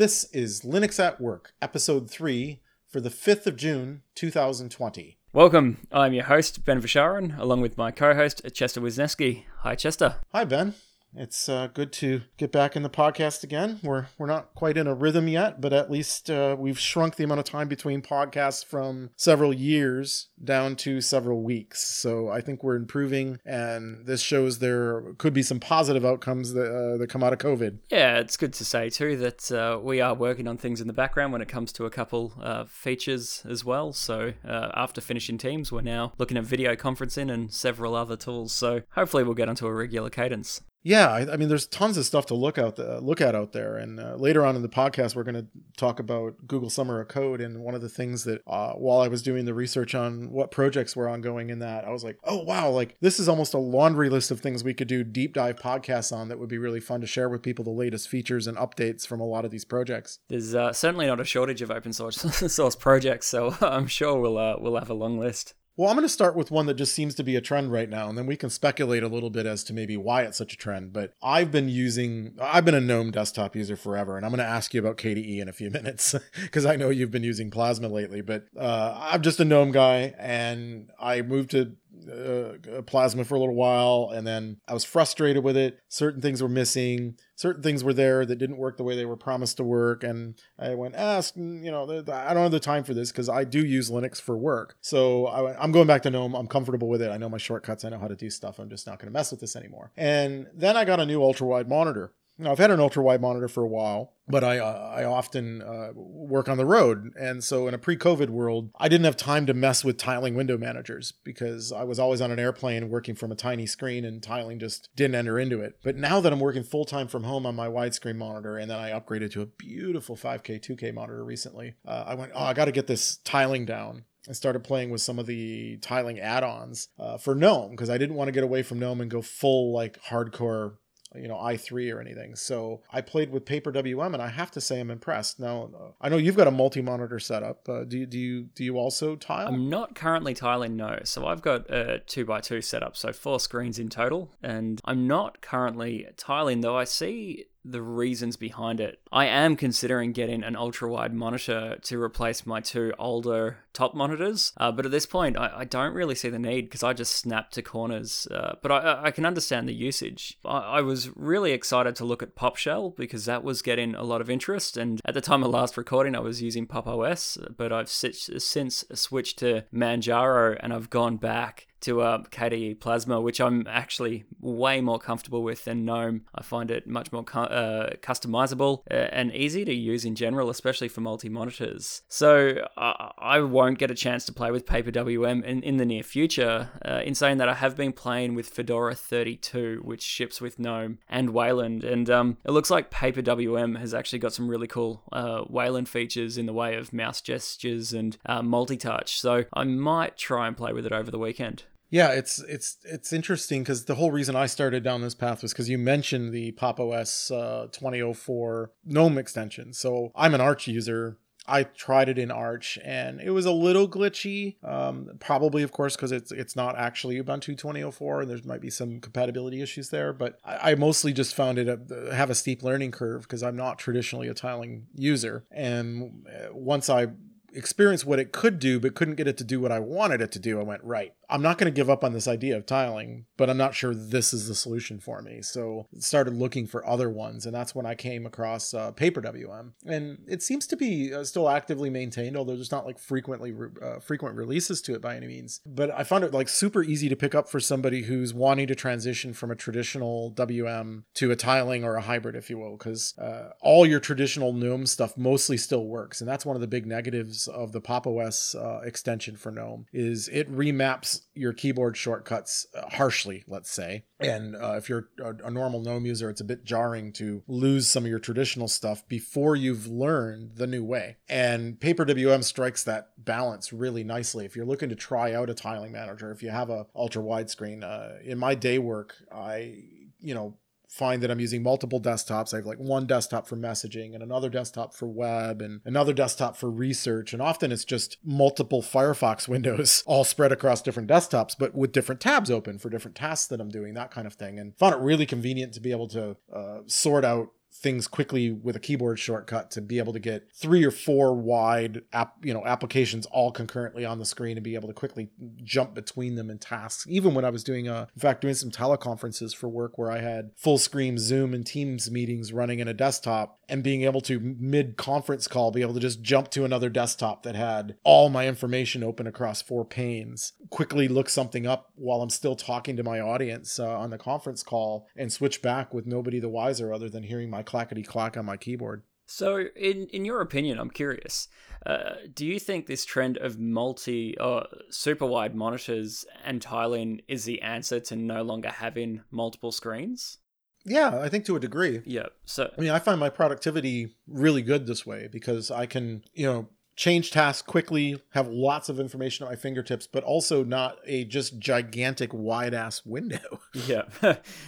This is Linux at Work, episode 3 for the 5th of June, 2020. Welcome. I'm your host, Ben Visharan, along with my co host, Chester Wisniewski. Hi, Chester. Hi, Ben. It's uh, good to get back in the podcast again. We're we're not quite in a rhythm yet, but at least uh, we've shrunk the amount of time between podcasts from several years down to several weeks. So I think we're improving, and this shows there could be some positive outcomes that uh, that come out of COVID. Yeah, it's good to say too that uh, we are working on things in the background when it comes to a couple uh, features as well. So uh, after finishing Teams, we're now looking at video conferencing and several other tools. So hopefully we'll get onto a regular cadence. Yeah, I, I, mean, there's tons of stuff to look out the, look at out there, and uh, later on in the podcast, we're going to talk about Google Summer of Code. And one of the things that, uh, while I was doing the research on what projects were ongoing in that, I was like, oh wow, like this is almost a laundry list of things we could do deep dive podcasts on that would be really fun to share with people the latest features and updates from a lot of these projects. There's uh, certainly not a shortage of open source source projects, so I'm sure we'll uh, we'll have a long list. Well, I'm going to start with one that just seems to be a trend right now, and then we can speculate a little bit as to maybe why it's such a trend. But I've been using, I've been a GNOME desktop user forever, and I'm going to ask you about KDE in a few minutes because I know you've been using Plasma lately. But uh, I'm just a GNOME guy, and I moved to uh, plasma for a little while and then i was frustrated with it. Certain things were missing. Certain things were there that didn't work the way they were promised to work and i went ask mm, you know i don't have the time for this because i do use linux for work. So I i'm going back to gnome. I'm comfortable with it. I know my shortcuts. I know how to do stuff. I'm just not going to mess with this anymore. And then i got a new ultra wide monitor now, I've had an ultra wide monitor for a while, but I uh, I often uh, work on the road, and so in a pre-COVID world, I didn't have time to mess with tiling window managers because I was always on an airplane working from a tiny screen, and tiling just didn't enter into it. But now that I'm working full time from home on my widescreen monitor, and then I upgraded to a beautiful 5K 2K monitor recently, uh, I went, oh, I got to get this tiling down. I started playing with some of the tiling add-ons uh, for GNOME because I didn't want to get away from GNOME and go full like hardcore you know i3 or anything. So i played with paper wm and i have to say i'm impressed. Now i know you've got a multi-monitor setup uh, do, you, do you do you also tile? I'm not currently tiling no. So i've got a 2x2 setup so four screens in total. And i'm not currently tiling though i see the reasons behind it. I am considering getting an ultra wide monitor to replace my two older top monitors, uh, but at this point, I, I, don't really see the need because I just snap to corners. Uh, but I, I, can understand the usage. I, I, was really excited to look at Pop Shell because that was getting a lot of interest, and at the time of last recording, I was using Pop OS, but I've since switched to Manjaro and I've gone back to uh, KDE Plasma, which I'm actually way more comfortable with than GNOME. I find it much more cu- uh, customizable uh, and easy to use in general, especially for multi monitors. So I-, I won't get a chance to play with Paper WM in, in the near future. Uh, in saying that, I have been playing with Fedora 32, which ships with GNOME and Wayland, and um, it looks like Paper WM has actually got some really cool uh, Wayland features in the way of mouse gestures and uh, multi touch. So I might try and play with it over the weekend. Yeah, it's it's it's interesting because the whole reason I started down this path was because you mentioned the Pop OS uh, 2004 GNOME extension. So I'm an Arch user. I tried it in Arch and it was a little glitchy. Um, probably, of course, because it's it's not actually Ubuntu 2004 and there might be some compatibility issues there. But I, I mostly just found it a, have a steep learning curve because I'm not traditionally a tiling user. And uh, once I experienced what it could do, but couldn't get it to do what I wanted it to do, I went right. I'm not going to give up on this idea of tiling, but I'm not sure this is the solution for me. So started looking for other ones, and that's when I came across uh, Paper WM, and it seems to be uh, still actively maintained, although there's not like frequently re- uh, frequent releases to it by any means. But I found it like super easy to pick up for somebody who's wanting to transition from a traditional WM to a tiling or a hybrid, if you will, because uh, all your traditional GNOME stuff mostly still works, and that's one of the big negatives of the Pop OS uh, extension for GNOME is it remaps your keyboard shortcuts uh, harshly, let's say. And uh, if you're a, a, normal GNOME user, it's a bit jarring to lose some of your traditional stuff before you've learned the new way. And Paper WM strikes that balance really nicely. If you're looking to try out a tiling manager, if you have a ultra widescreen, uh, in my day work, I you know find that I'm using multiple desktops. I have like one desktop for messaging and another desktop for web and another desktop for research. And often it's just multiple Firefox windows all spread across different desktops, but with different tabs open for different tasks that I'm doing, that kind of thing. And found it really convenient to be able to uh, sort out things quickly with a keyboard shortcut to be able to get three or four wide app, you know, applications all concurrently on the screen and be able to quickly jump between them and tasks. Even when I was doing a, in fact, doing some teleconferences for work where I had full screen Zoom and Teams meetings running in a desktop and being able to mid conference call be able to just jump to another desktop that had all my information open across four panes, quickly look something up while I'm still talking to my audience uh, on the conference call and switch back with nobody the wiser other than hearing my clackety clack on my keyboard. So, in in your opinion, I'm curious. Uh, do you think this trend of multi or uh, super wide monitors and tiling is the answer to no longer having multiple screens? Yeah, I think to a degree. Yeah. So I mean, I find my productivity really good this way because I can, you know, change tasks quickly, have lots of information at my fingertips, but also not a just gigantic wide ass window. yeah.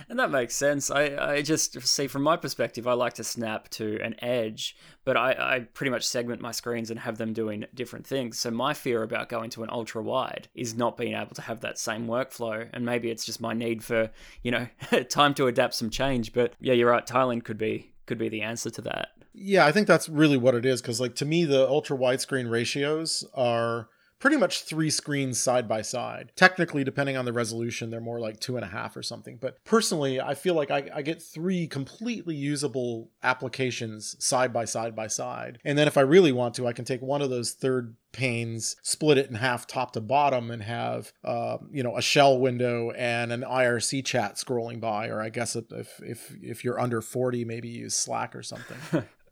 and that makes sense. I, I just see from my perspective, I like to snap to an edge, but I, I pretty much segment my screens and have them doing different things. So my fear about going to an ultra wide is not being able to have that same workflow. And maybe it's just my need for, you know, time to adapt some change. But yeah, you're right. tiling could be could be the answer to that. Yeah, I think that's really what it is because, like, to me, the ultra widescreen ratios are pretty much three screens side by side. Technically, depending on the resolution, they're more like two and a half or something. But personally, I feel like I, I, get three completely usable applications side by side by side. And then if I really want to, I can take one of those third panes, split it in half top to bottom, and have uh, you know a shell window and an IRC chat scrolling by. Or I guess if if if you're under forty, maybe use Slack or something.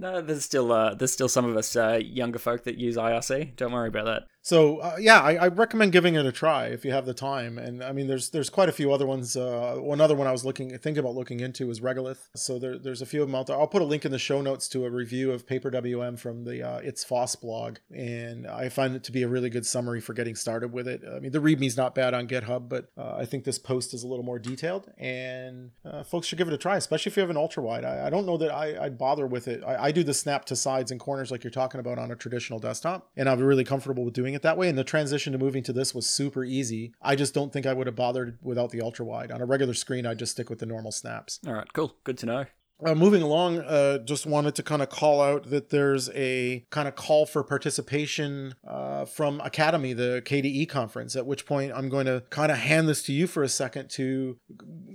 no, there's still uh, there's still some of us uh, younger folk that use IRC. Don't worry about that. So uh, yeah, I, I, recommend giving it a try if you have the time. And I mean, there's there's quite a few other ones. Uh, one other one I was looking thinking about looking into is Regolith. So there, there's a few of them out there. I'll put a link in the show notes to a review of Paper WM from the uh, It's FOSS blog, and I find it to be a really good summary for getting started with it. I mean, the README's not bad on GitHub, but uh, I think this post is a little more detailed, and uh, folks should give it a try, especially if you have an ultra wide. I, I don't know that I, would bother with it. I, I do the snap to sides and corners like you're talking about on a traditional desktop, and I'm really comfortable with doing it that way. And the transition to moving to this was super easy. I just don't think I would have bothered without the ultra wide. On a regular screen, I just stick with the normal snaps. All right, cool. Good to know. Uh, moving along, uh, just wanted to kind of call out that there's a kind of call for participation uh, from Akademy, the KDE conference. At which point, I'm going to kind of hand this to you for a second to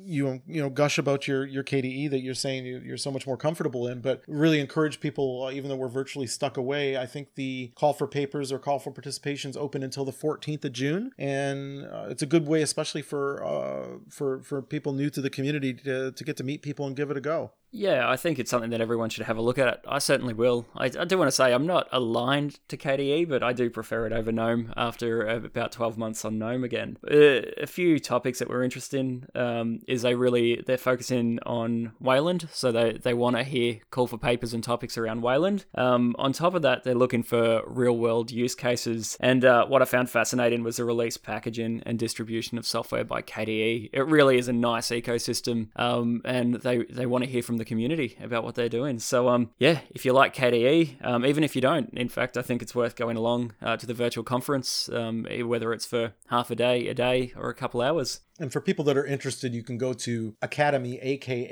you you know gush about your your KDE that you're saying you're so much more comfortable in, but really encourage people, uh, even though we're virtually stuck away. I think the call for papers or call for participations open until the 14th of June, and uh, it's a good way, especially for uh, for for people new to the community, to to get to meet people and give it a go. Yeah, I think it's something that everyone should have a look at. I certainly will. I, I, do want to say I'm not aligned to KDE, but I do prefer it over GNOME after about 12 months on GNOME again. Uh, a few topics that we're interested in um, is they really they're focusing on Wayland, so they they want to hear call for papers and topics around Wayland. Um, on top of that, they're looking for real world use cases. And uh, what I found fascinating was the release packaging and distribution of software by KDE. It really is a nice ecosystem, um, and they they want to hear from the the community about what they're doing. So, um, yeah, if you like KDE, um, even if you don't, in fact, I think it's worth going along uh, to the virtual conference, um, whether it's for half a day, a day, or a couple hours. And for people that are interested, you can go to Akademy, A-K-A-D-E-M-Y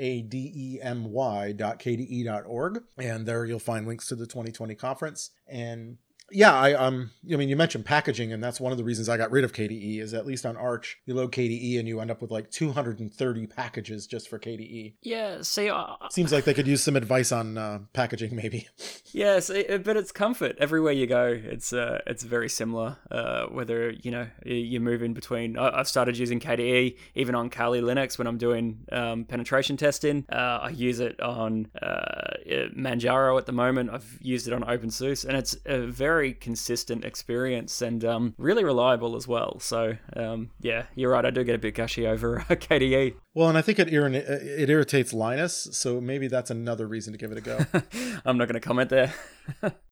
dot KDE dot org, and there you'll find links to the 2020 conference. And yeah, I um, I mean, you mentioned packaging, and that's one of the reasons I got rid of KDE. Is at least on Arch, you load KDE and you end up with like 230 packages just for KDE. Yeah, see, uh, seems like they could use some advice on uh, packaging, maybe. yes, but it's comfort everywhere you go. It's uh, it's very similar. Uh, whether you know you move in between. I've started using KDE even on Kali Linux when I'm doing um, penetration testing. Uh, I use it on uh, Manjaro at the moment. I've used it on OpenSUSE, and it's a very very consistent experience and um, really reliable as well. So um, yeah, you're right. I do get a bit gushy over KDE. Well, and I think it it irritates Linus, so maybe that's another reason to give it a go. I'm not going to comment there.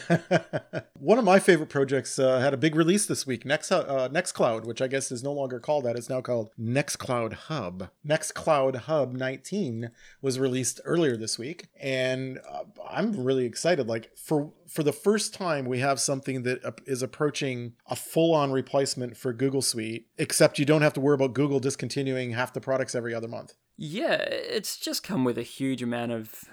One of my favorite projects uh, had a big release this week. Next, uh, Nextcloud, which I guess is no longer called that, it's now called Nextcloud Hub. Nextcloud Hub 19 was released earlier this week, and uh, I'm really excited. Like for for the first time, we have something that is approaching a full-on replacement for Google Suite, except you don't have to worry about Google discontinuing half the products every other month. Yeah, it's just come with a huge amount of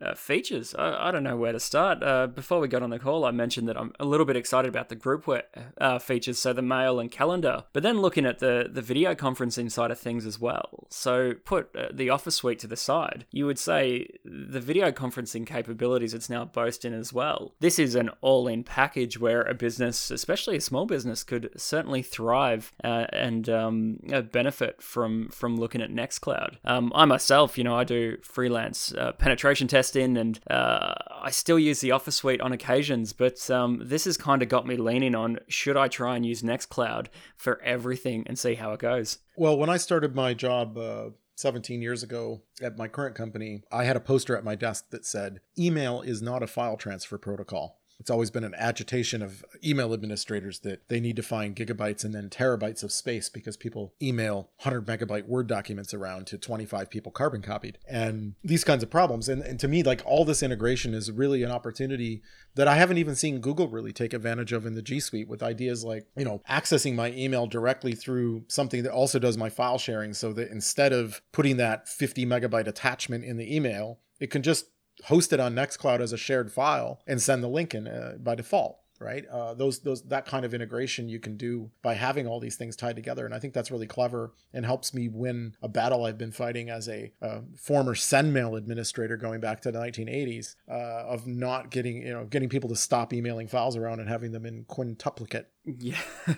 uh, features. I, I, don't know where to start. Uh, before we got on the call, I mentioned that I'm a little bit excited about the groupware uh, features, so the mail and calendar. But then looking at the the video conferencing side of things as well. So put uh, the Office suite to the side, you would say the video conferencing capabilities it's now boasting as well. This is an all-in package where a business, especially a small business, could certainly thrive uh, and um, uh, benefit from from looking at Nextcloud. Um, I myself, you know, I do freelance penetration testing in, and uh, I still use the Office Suite on occasions. But um, this has kind of got me leaning on should I try and use Nextcloud for everything and see how it goes. Well, when I started my job. Uh... 17 years ago at my current company, I had a poster at my desk that said, Email is not a file transfer protocol. It's always been an agitation of email administrators that they need to find gigabytes and then terabytes of space because people email 100 megabyte Word documents around to 25 people carbon copied and these kinds of problems. And, and to me, like all this integration is really an opportunity that I haven't even seen Google really take advantage of in the G Suite with ideas like, you know, accessing my email directly through something that also does my file sharing so that instead of putting that 50 megabyte attachment in the email, it can just host it on Nextcloud as a shared file and send the link in uh, by default right? Uh, those those that kind of integration you can do by having all these things tied together and i think that's really clever and helps me win a battle i've been fighting as a uh, former sendmail administrator going back to the 1980s uh, of not getting you know getting people to stop emailing files around and having them in quintuplicate. Yeah.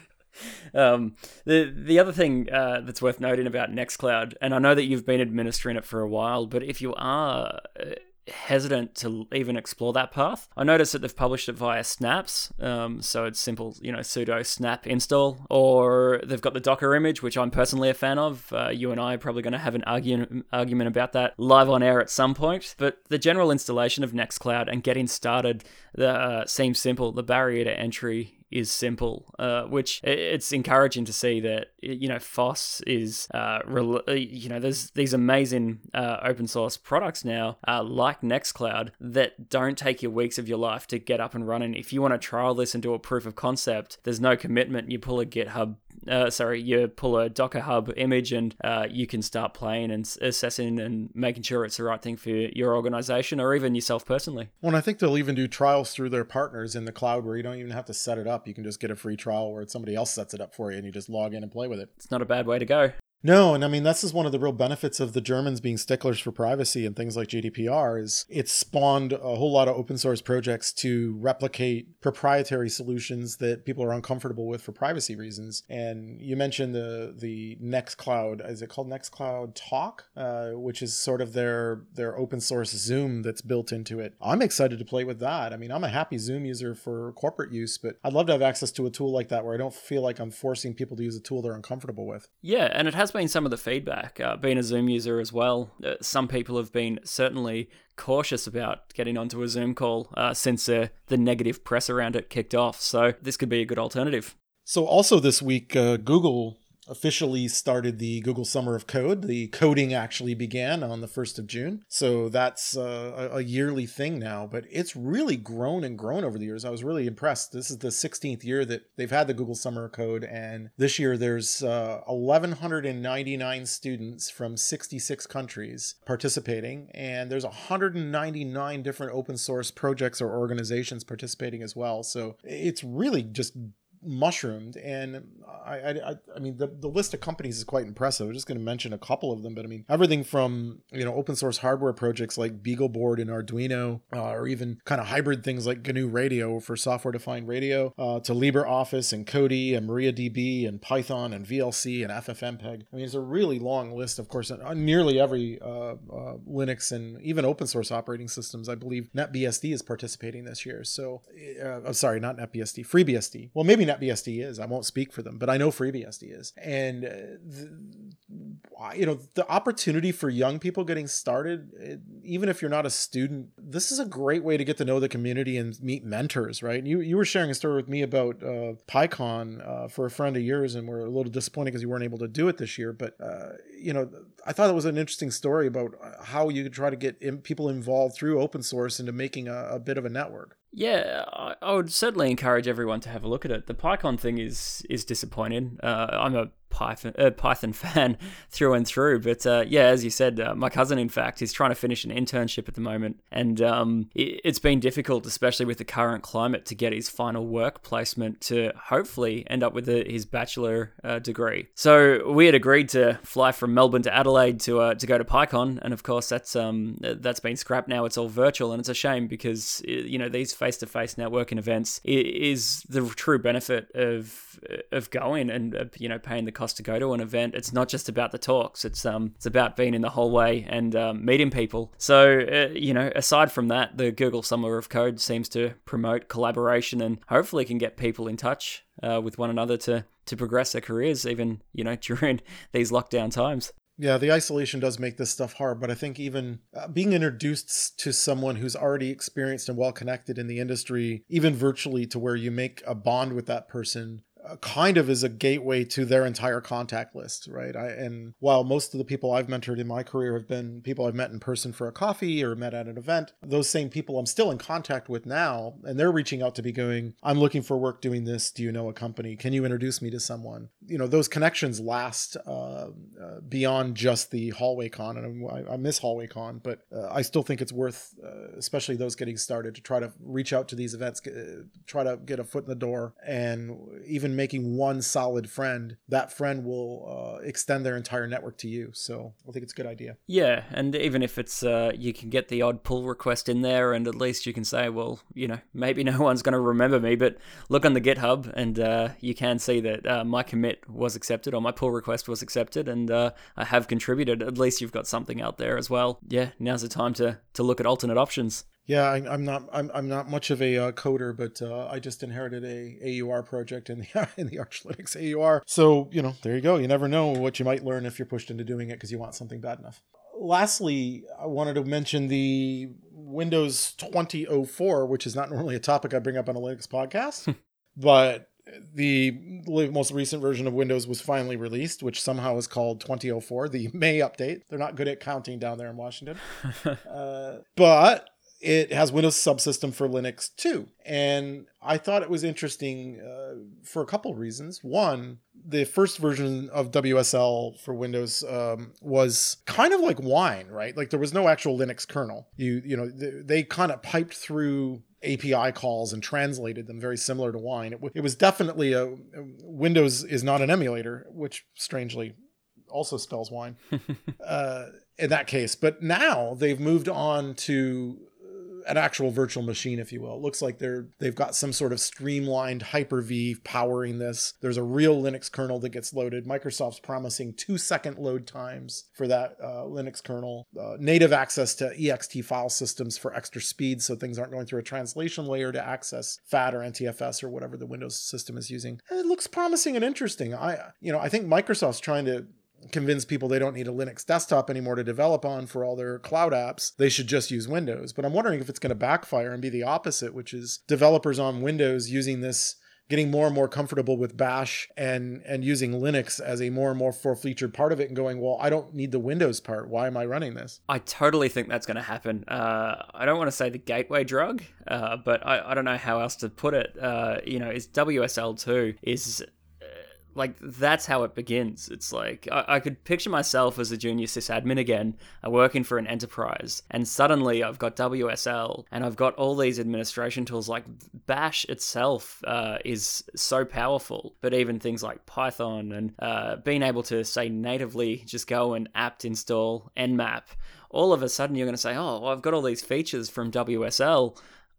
Um, the the other thing uh, that's worth noting about Nextcloud, and I know that you've been administering it for a while, but if you are uh, hesitant to even explore that path. I noticed that they've published it via snaps, um, so it's simple, you know, sudo snap install, or they've got the Docker image, which I'm personally a fan of. Uh, you and I are probably going to have an argument argument about that live on air at some point. But the general installation of Nextcloud and getting started uh, seems simple. The barrier to entry is simple, uh, which it's encouraging to see that you know FOSS is uh, uh, you know there's these amazing uh, open source products now uh, like Nextcloud that don't take you weeks of your life to get up and running. If you want to trial this and do a proof of concept, there's no commitment. You pull a GitHub uh, sorry, you pull a Docker Hub image and uh, you can start playing and assessing and making sure it's the right thing for your organization or even yourself personally. Well, I think they'll even do trials through their partners in the cloud where you don't even have to set it up. You can just get a free trial where somebody else sets it up for you and you just log in and play with it. It's not a bad way to go. No, and I mean this is one of the real benefits of the Germans being sticklers for privacy and things like GDPR is it spawned a whole lot of open source projects to replicate proprietary solutions that people are uncomfortable with for privacy reasons. And you mentioned the the Nextcloud, is it called Nextcloud Talk, uh, which is sort of their their open source Zoom that's built into it. I'm excited to play with that. I mean, I'm a happy Zoom user for corporate use, but I'd love to have access to a tool like that where I don't feel like I'm forcing people to use a tool they're uncomfortable with. Yeah, and it has has been some of the feedback. Uh, being a Zoom user as well, uh, some people have been certainly cautious about getting onto a Zoom call uh, since uh, the negative press around it kicked off. So this could be a good alternative. So also this week, uh, Google officially started the Google Summer of Code. The coding actually began on the 1st of June. So that's uh, a yearly thing now, but it's really grown and grown over the years. I was really impressed. This is the 16th year that they've had the Google Summer of Code, and this year there's uh, 1,199 students from 66 countries participating, and there's 199 different open source projects or organizations participating as well. So it's really just mushroomed and I, I i mean the, the list of companies is quite impressive. I'm just going to mention a couple of them but i mean everything from you know open source hardware projects like beagleboard and arduino uh, or even kind of hybrid things like gnu radio for software defined radio uh, to libreoffice and kodi and mariadb and python and vlc and ffmpeg i mean it's a really long list of course on nearly every uh, uh, linux and even open source operating systems i believe netbsd is participating this year. So uh, I'm sorry not netbsd freebsd. Well maybe NetBSD is. I won't speak for them, but I know FreeBSD is. And, uh, you know, the opportunity for young people getting started, it, even if you're not a student, this is a great way to get to know the community and meet mentors, right? You, you were sharing a story with me about uh, PyCon uh, for a friend of yours, and we're a little disappointed because you weren't able to do it this year. But, uh, you know, I thought it was an interesting story about how you could try to get in, people involved through open source into making a, a bit of a network. Yeah, I, would certainly encourage everyone to have a look at it. The PyCon thing is is disappointing. Uh, I'm a Python uh, Python fan through and through. But uh, yeah, as you said, uh, my cousin, in fact, is trying to finish an internship at the moment, and um, it, has been difficult, especially with the current climate, to get his final work placement to hopefully end up with a, his bachelor uh, degree. So we had agreed to fly from Melbourne to Adelaide to uh, to go to PyCon, and of course that's um that's been scrapped now. It's all virtual, and it's a shame because you know these face to face networking events is the true benefit of of going and uh, you know paying the cost to go to an event. It's not just about the talks. It's um it's about being in the hallway and um, meeting people. So uh, you know, aside from that, the Google Summer of Code seems to promote collaboration and hopefully can get people in touch uh, with one another to to progress their careers, even you know during these lockdown times. Yeah, the isolation does make this stuff hard, but I think even uh, being introduced to someone who's already experienced and well connected in the industry, even virtually to where you make a bond with that person, kind of is a gateway to their entire contact list, right? I, and while most of the people I've mentored in my career have been people I've met in person for a coffee or met at an event, those same people I'm still in contact with now, and they're reaching out to be going, I'm looking for work doing this. Do you know a company? Can you introduce me to someone? You know, those connections last uh, uh, beyond just the hallway con, and I, I miss hallway con, but uh, I still think it's worth, uh, especially those getting started, to try to reach out to these events, get, try to get a foot in the door, and even making one solid friend, that friend will uh, extend their entire network to you. So I think it's a good idea. Yeah, and even if it's uh, you can get the odd pull request in there, and at least you can say, well, you know, maybe no one's going to remember me, but look on the GitHub, and uh, you can see that uh, my commit was accepted or my pull request was accepted, and uh, I have contributed. At least you've got something out there as well. Yeah, now's the time to to look at alternate options. Yeah, I, am not. I'm, I'm not much of a uh, coder, but uh, I just inherited a AUR project in the in the Arch Linux AUR. So you know, there you go. You never know what you might learn if you're pushed into doing it because you want something bad enough. Lastly, I wanted to mention the Windows 2004, which is not normally a topic I bring up on a Linux podcast, but the most recent version of Windows was finally released, which somehow is called 2004, the May update. They're not good at counting down there in Washington. uh, but it has Windows subsystem for Linux 2. And I thought it was interesting uh, for a couple of reasons. One, the first version of WSL for Windows um, was kind of like wine, right? Like there was no actual Linux kernel. You you know they, they kind of piped through API calls and translated them very similar to wine. It, w- it was definitely a Windows is not an emulator, which strangely also spells wine uh, in that case. But now they've moved on to an actual virtual machine, if you will. It looks like they're they've got some sort of streamlined Hyper-V powering this. There's a real Linux kernel that gets loaded. Microsoft's promising two second load times for that uh, Linux kernel. Uh, native access to ext file systems for extra speed, so things aren't going through a translation layer to access FAT or NTFS or whatever the Windows system is using. And it looks promising and interesting. I you know I think Microsoft's trying to convince people they don't need a Linux desktop anymore to develop on for all their cloud apps. They should just use Windows. But I'm wondering if it's going to backfire and be the opposite, which is developers on Windows using this getting more and more comfortable with bash and and using linux as a more and more full featured part of it and going well i don't need the windows part why am i running this i totally think that's going to happen uh, i don't want to say the gateway drug uh, but I, I don't know how else to put it uh, you know is wsl2 is like that's how it begins. It's like I, I, could picture myself as a junior sysadmin again, uh, working for an enterprise, and suddenly I've got WSL and I've got all these administration tools. Like Bash itself uh, is so powerful, but even things like Python and uh, being able to say natively just go and apt install Nmap, all of a sudden you're going to say, oh, well, I've got all these features from WSL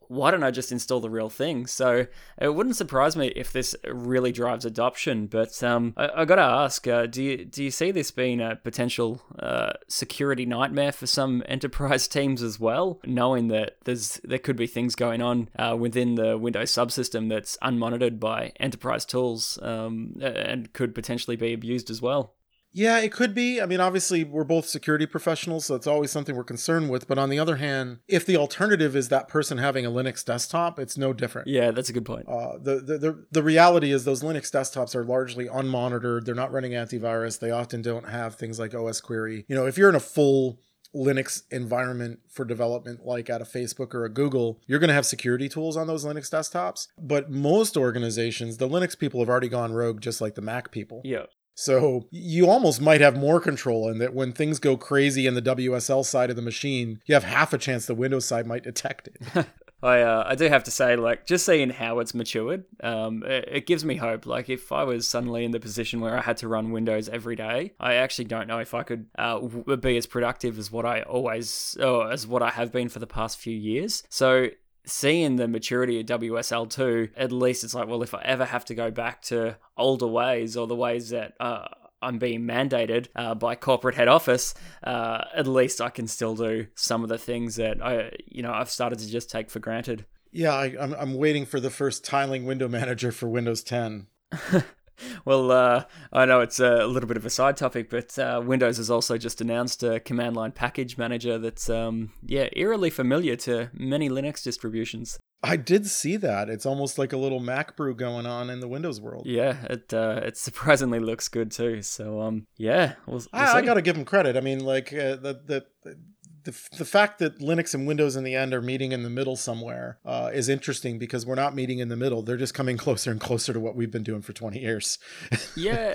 why don't I just install the real thing? So it wouldn't surprise me if this really drives adoption. But um, I, I got to ask, uh, do you do you see this being a potential uh, security nightmare for some enterprise teams as well, knowing that there's there could be things going on uh, within the Windows subsystem that's unmonitored by enterprise tools um, and could potentially be abused as well? Yeah, it could be. I mean, obviously, we're both security professionals, so it's always something we're concerned with. But on the other hand, if the alternative is that person having a Linux desktop, it's no different. Yeah, that's a good point. Uh, the, the, the, the reality is those Linux desktops are largely unmonitored. They're not running antivirus. They often don't have things like osquery. You know, if you're in a full Linux environment for development, like at a Facebook or a Google, you're going to have security tools on those Linux desktops. But most organizations, the Linux people have already gone rogue, just like the Mac people. Yeah. So you almost might have more control in that when things go crazy in the WSL side of the machine, you have half a chance the Windows side might detect it. I uh, I do have to say, like, just seeing how it's matured, um, it, it, gives me hope. Like, if I was suddenly in the position where I had to run Windows every day, I actually don't know if I could uh, be as productive as what I always, or as what I have been for the past few years. So seeing the maturity of WSL2, at least it's like, well, if I ever have to go back to older ways or the ways that uh, I'm being mandated uh, by corporate head office, uh, at least I can still do some of the things that I, you know, I've started to just take for granted. Yeah, I, am I'm, I'm waiting for the first tiling window manager for Windows 10. well, uh, I know it's a little bit of a side topic, but uh, Windows has also just announced a command line package manager that's, um, yeah, eerily familiar to many Linux distributions. I did see that. It's almost like a little Mac brew going on in the Windows world. Yeah, it uh, it surprisingly looks good too. So um, yeah, we'll, we'll I, I got to give him credit. I mean, like uh, the, the the, the fact that Linux and Windows in the end are meeting in the middle somewhere uh, is interesting because we're not meeting in the middle. They're just coming closer and closer to what we've been doing for 20 years. yeah,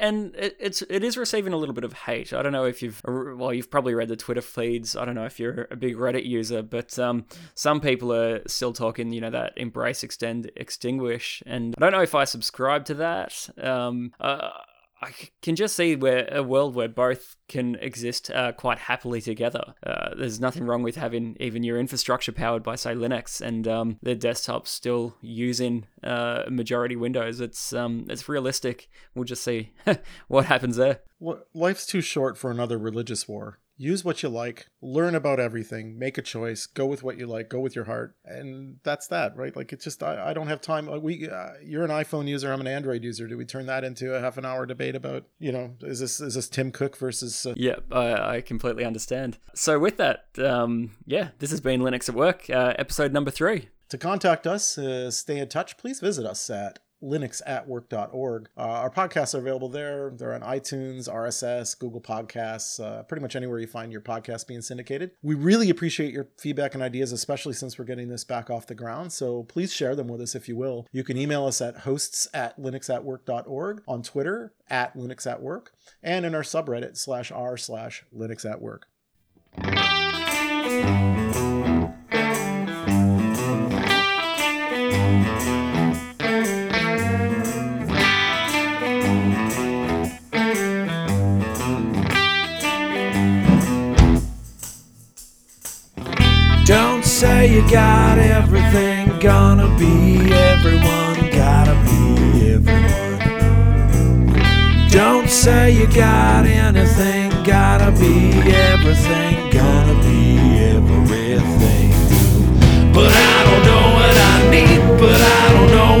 and it's it is receiving a little bit of hate. I don't know if you've well, you've probably read the Twitter feeds. I don't know if you're a big Reddit user, but um, some people are still talking, you know, that embrace, extend, extinguish, and I don't know if I subscribe to that. Um, uh, I can just see where a world where both can exist uh, quite happily together. Uh, there's nothing wrong with having even your infrastructure powered by, say, Linux, and um, their desktops still using uh, majority Windows. It's um, it's realistic. We'll just see what happens there. Life's too short for another religious war use what you like, learn about everything, make a choice, go with what you like, go with your heart, and that's that, right? Like it's just I, I don't have time. We uh, you're an iPhone user, I'm an Android user. Do we turn that into a half an hour debate about you know is this is this Tim Cook versus? Uh... Yeah, I, I completely understand. So with that, um, yeah, this has been Linux at Work, uh, episode number three. To contact us, uh, stay in touch, please visit us at linuxatwork.org. Uh, our podcasts are available there. They're on iTunes, RSS, Google Podcasts, uh, pretty much anywhere you find your podcast being syndicated. We really appreciate your feedback and ideas, especially since we're getting this back off the ground. So please share them with us if you will. You can email us at hosts at linuxatwork.org, on Twitter at linuxatwork, and in our subreddit slash r slash linuxatwork. got everything, gonna be everyone, gotta be everyone. Don't say you got anything, gotta be everything, gonna be everything. But I don't know what I need, but I don't know.